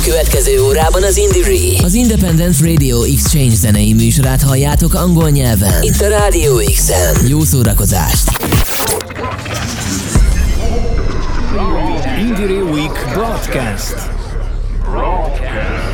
A következő órában az Indie az Independent Radio Exchange zenei műsorát halljátok angol nyelven. Itt a Radio X-en. Jó szórakozást! Indie Week Broadcast. Broadcast.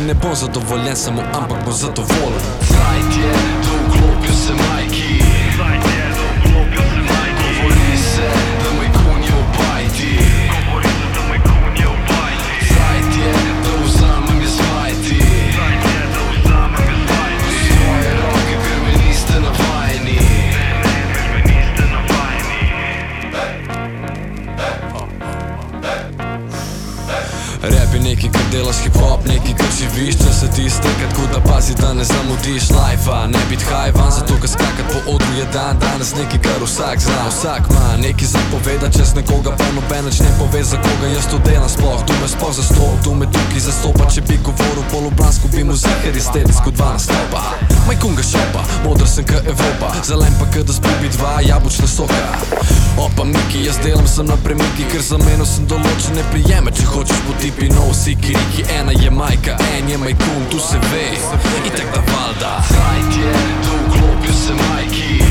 in ne bom zadovoljen samo, ampak bom zadovoljen. Zdaj je, da vklopil se majki. Vsak zna Vsak ima neki zapoveda čez nekoga Pa noben več ne pove, za koga jaz to delam sploh. Tu me sploh zastop, tu me tukaj zastopa. Če bi govoril po ljubljansko, bi mu zahar iz tedensko dva nastopa. Majkunga šopa, modr sem ka Evropa. Zelen pa ka da zbubi dva jabučna soka. Opa Miki, jaz delam sem na premiki Ker za meno sem določene prijeme Če hočeš po tipi nov siki Riki Ena je majka, en je majkun, tu se ve. Itak da valda. Zajt je, da vklopil se majki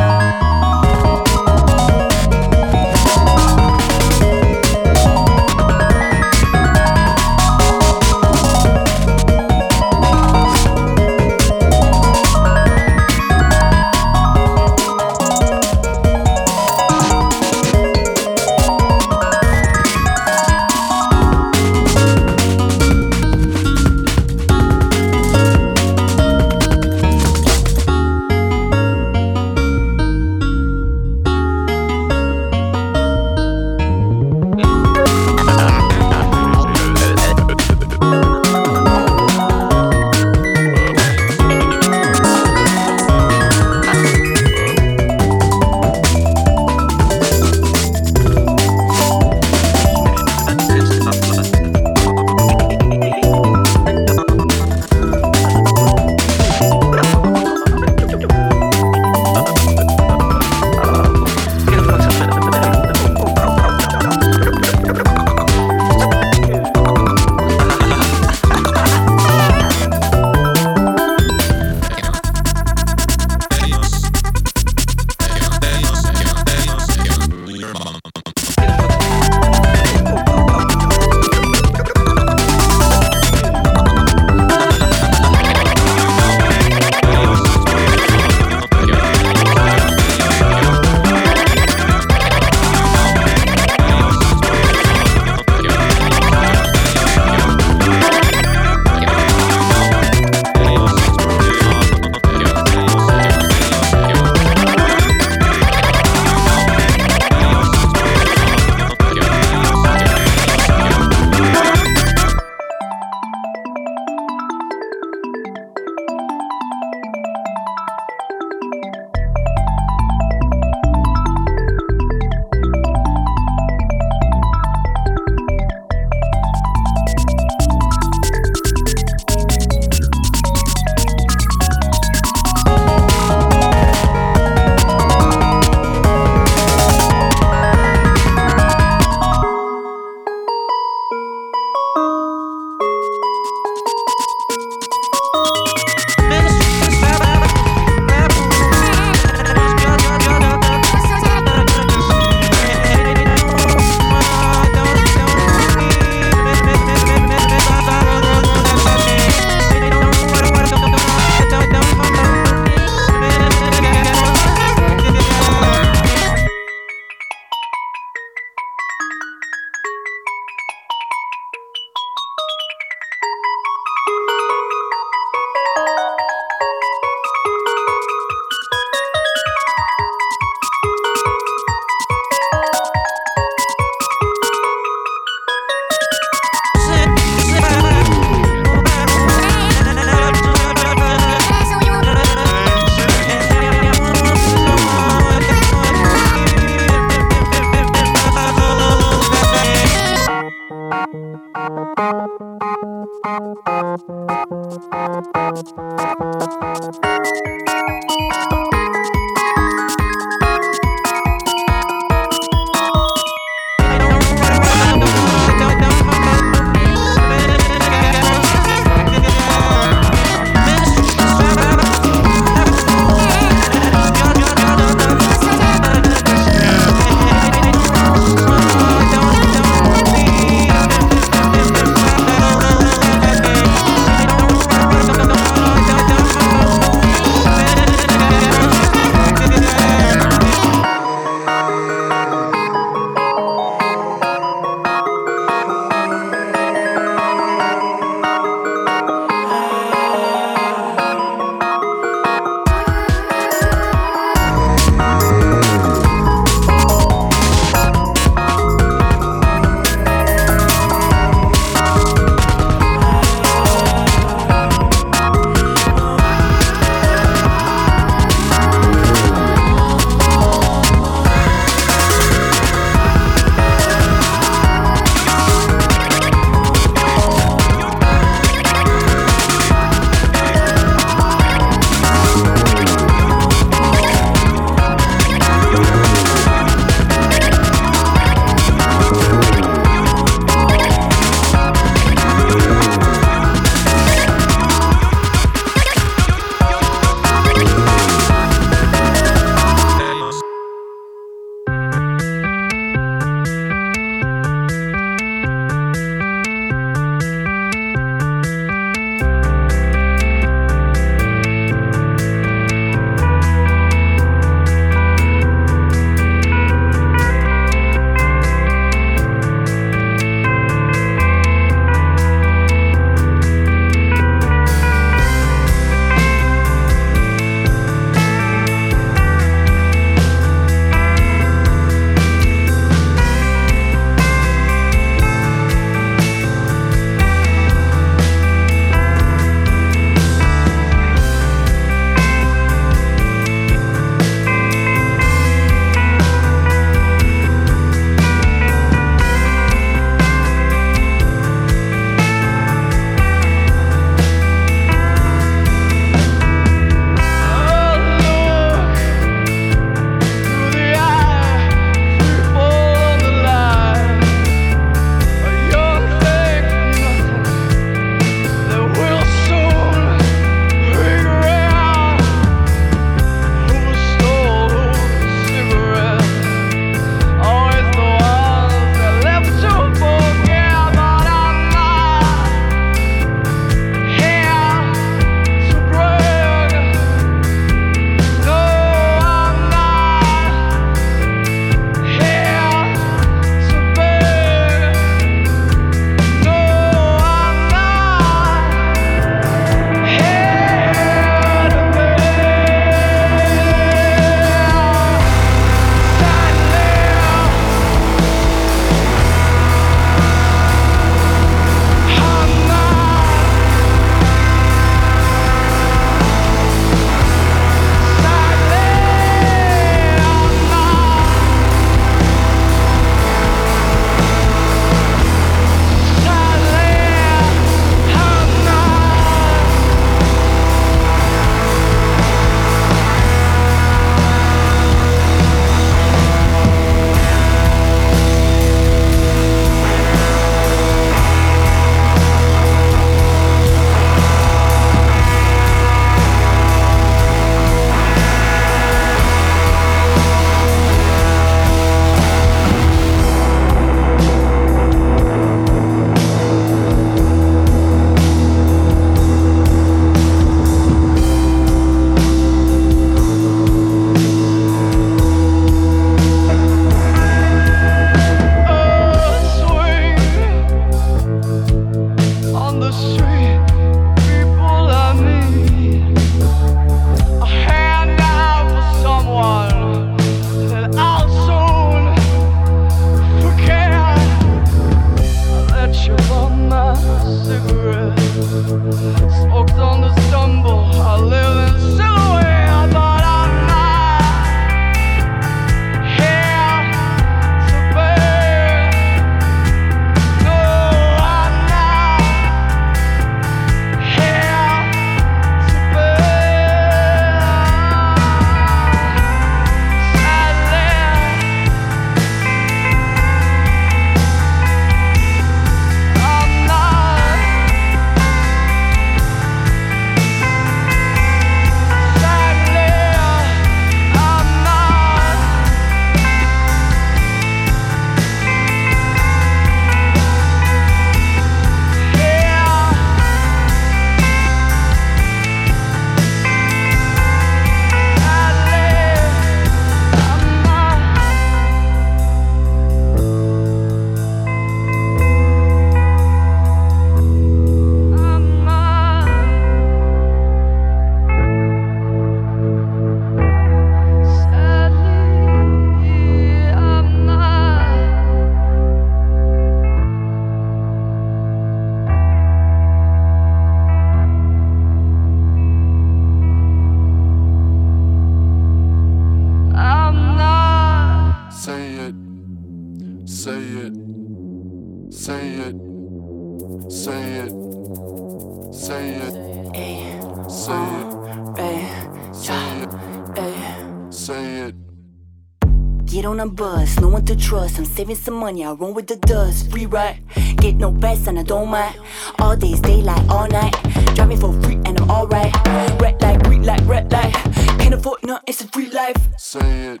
trust. I'm saving some money, I run with the dust. Free ride, get no best and I don't mind. All days, daylight, all night. Driving for free and I'm alright. Red light, green light, red light. Can't afford nothing, it's a free life. Say it.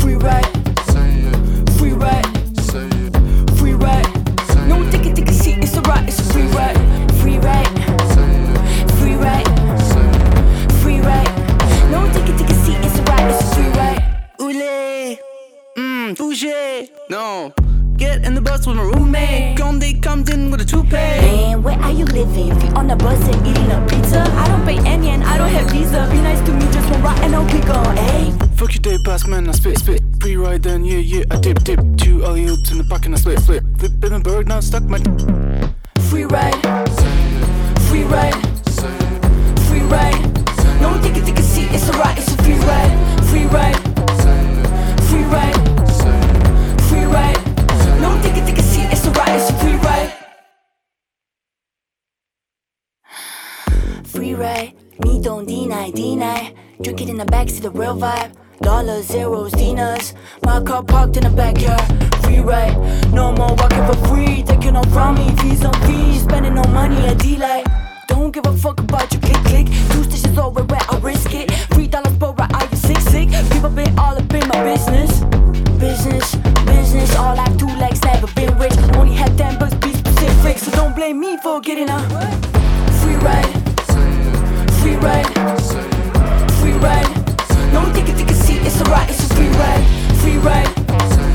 Free ride. Say it. Free ride. Say it. Free ride. Say no ticket, ticket seat, it's a ride, it's a free ride. Bouger. No. Get in the bus with my roommate. Conde comes in with a toupee. Man, where are you living? If you on the bus and eating a pizza, I don't pay any and I don't have visa. Be nice to me, just one ride and I'll pick on. Hey. Fuck your day pass, man. I spit, spit. Free ride, then yeah, yeah. I dip, dip. Two alley oops in the back and I split, split. Flip in a bird, now stuck my. Free ride. Free ride. Free ride. No ticket, ticket seat. It's a ride. It's a free ride. Free ride. Ride. Me don't deny, deny. Drink it in the backseat, the real vibe. Dollars, zeros, dinas. My car parked in the backyard. Free ride. No more walking for free. Taking off from me. Fees on fees. Spending no money at D-Light. Don't give a fuck about your click click. Two stitches over where I risk it. Three dollars per ride, are you sick sick? People been all up in my business. Business, business. All I do legs, never been rich. Only had ten bucks, be specific. So don't blame me for getting a free ride. Ride. Free ride. No ticket, ticket seat. It's a ride. It's a free ride. Free ride.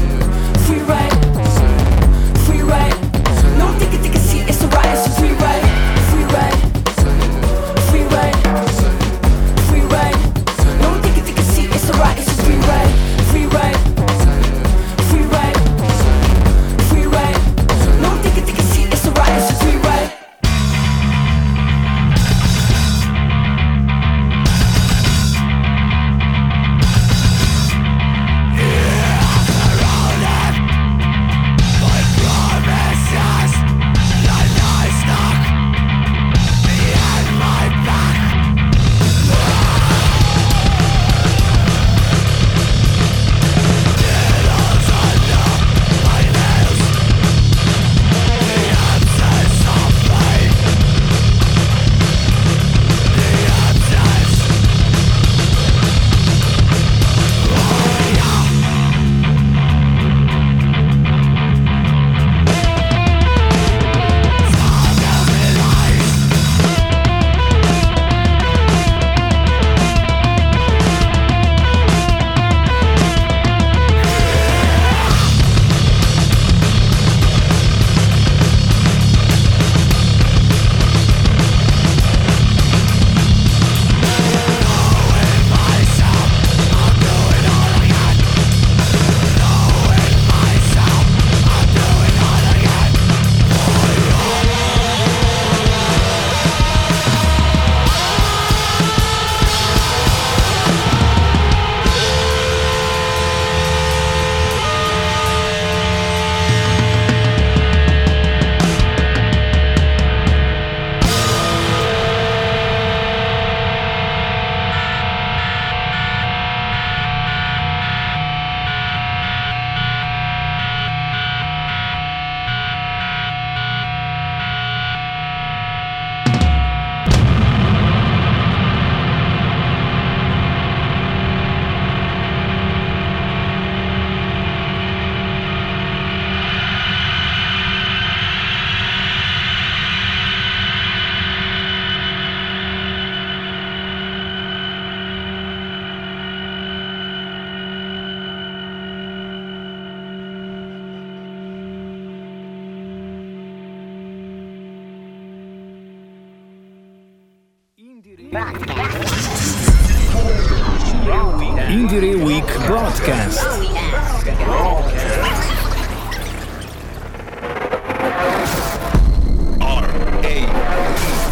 Indiere Week Broadcast.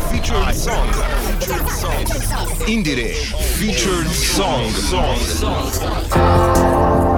Featured song. Featured song. Indiere. Featured song. Song.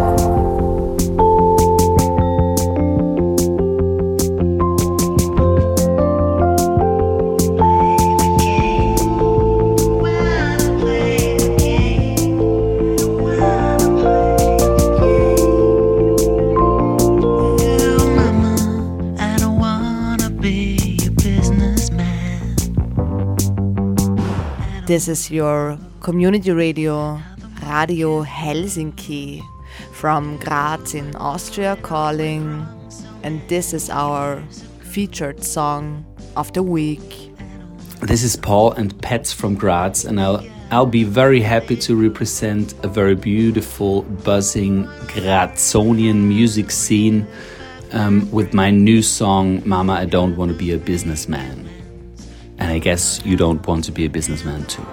This is your community radio, Radio Helsinki, from Graz in Austria calling, and this is our featured song of the week. This is Paul and Pets from Graz, and I'll I'll be very happy to represent a very beautiful, buzzing Grazonian music scene um, with my new song, Mama, I Don't Want to Be a Businessman. And I guess you don't want to be a businessman too.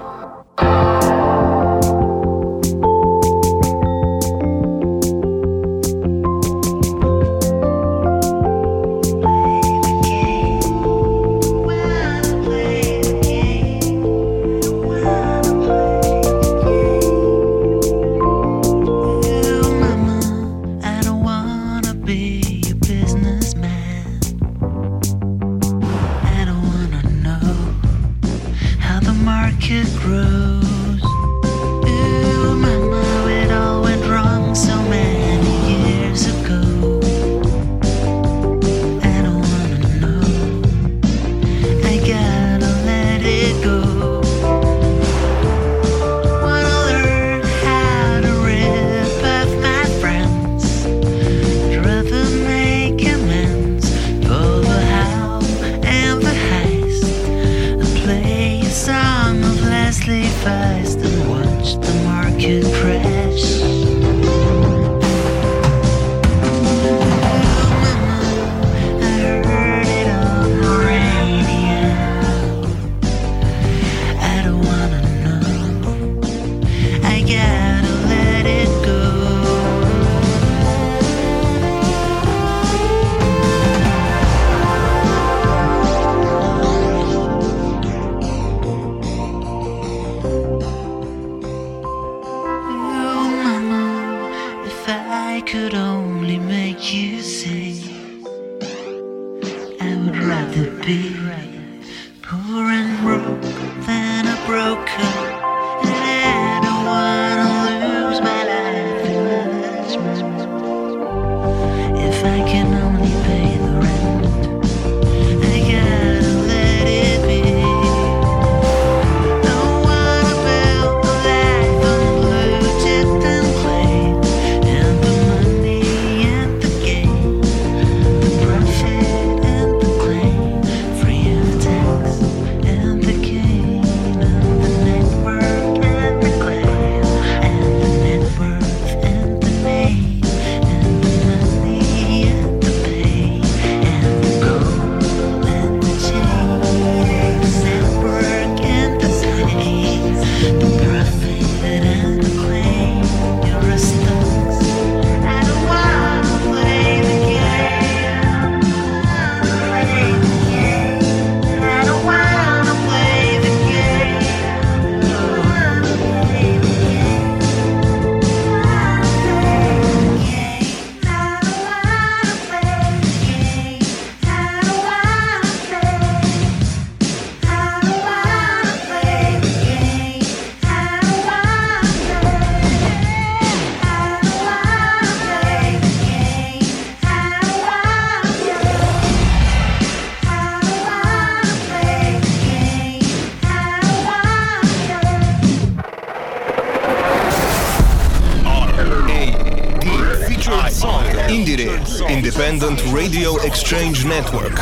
Radio Exchange Network.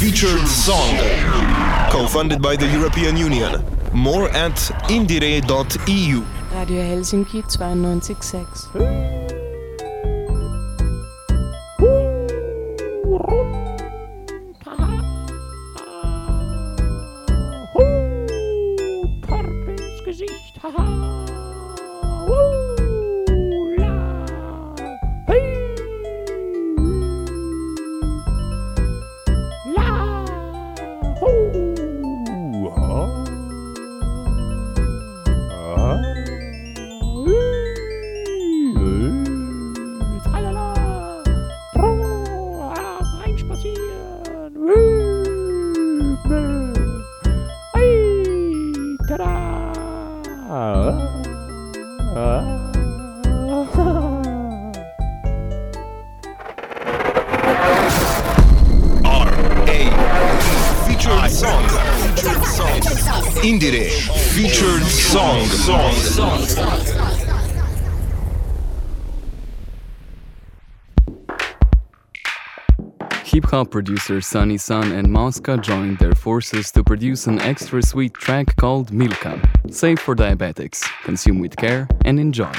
Featured song. Co-funded by the European Union. More at indiere.eu. Radio Helsinki 92.6. Indiere featured song. Hip hop producer Sunny Sun and Mosca joined their forces to produce an extra sweet track called Milka, safe for diabetics. Consume with care and enjoy.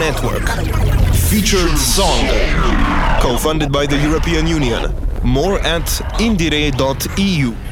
Network. Featured song. Co funded by the European Union. More at indiere.eu.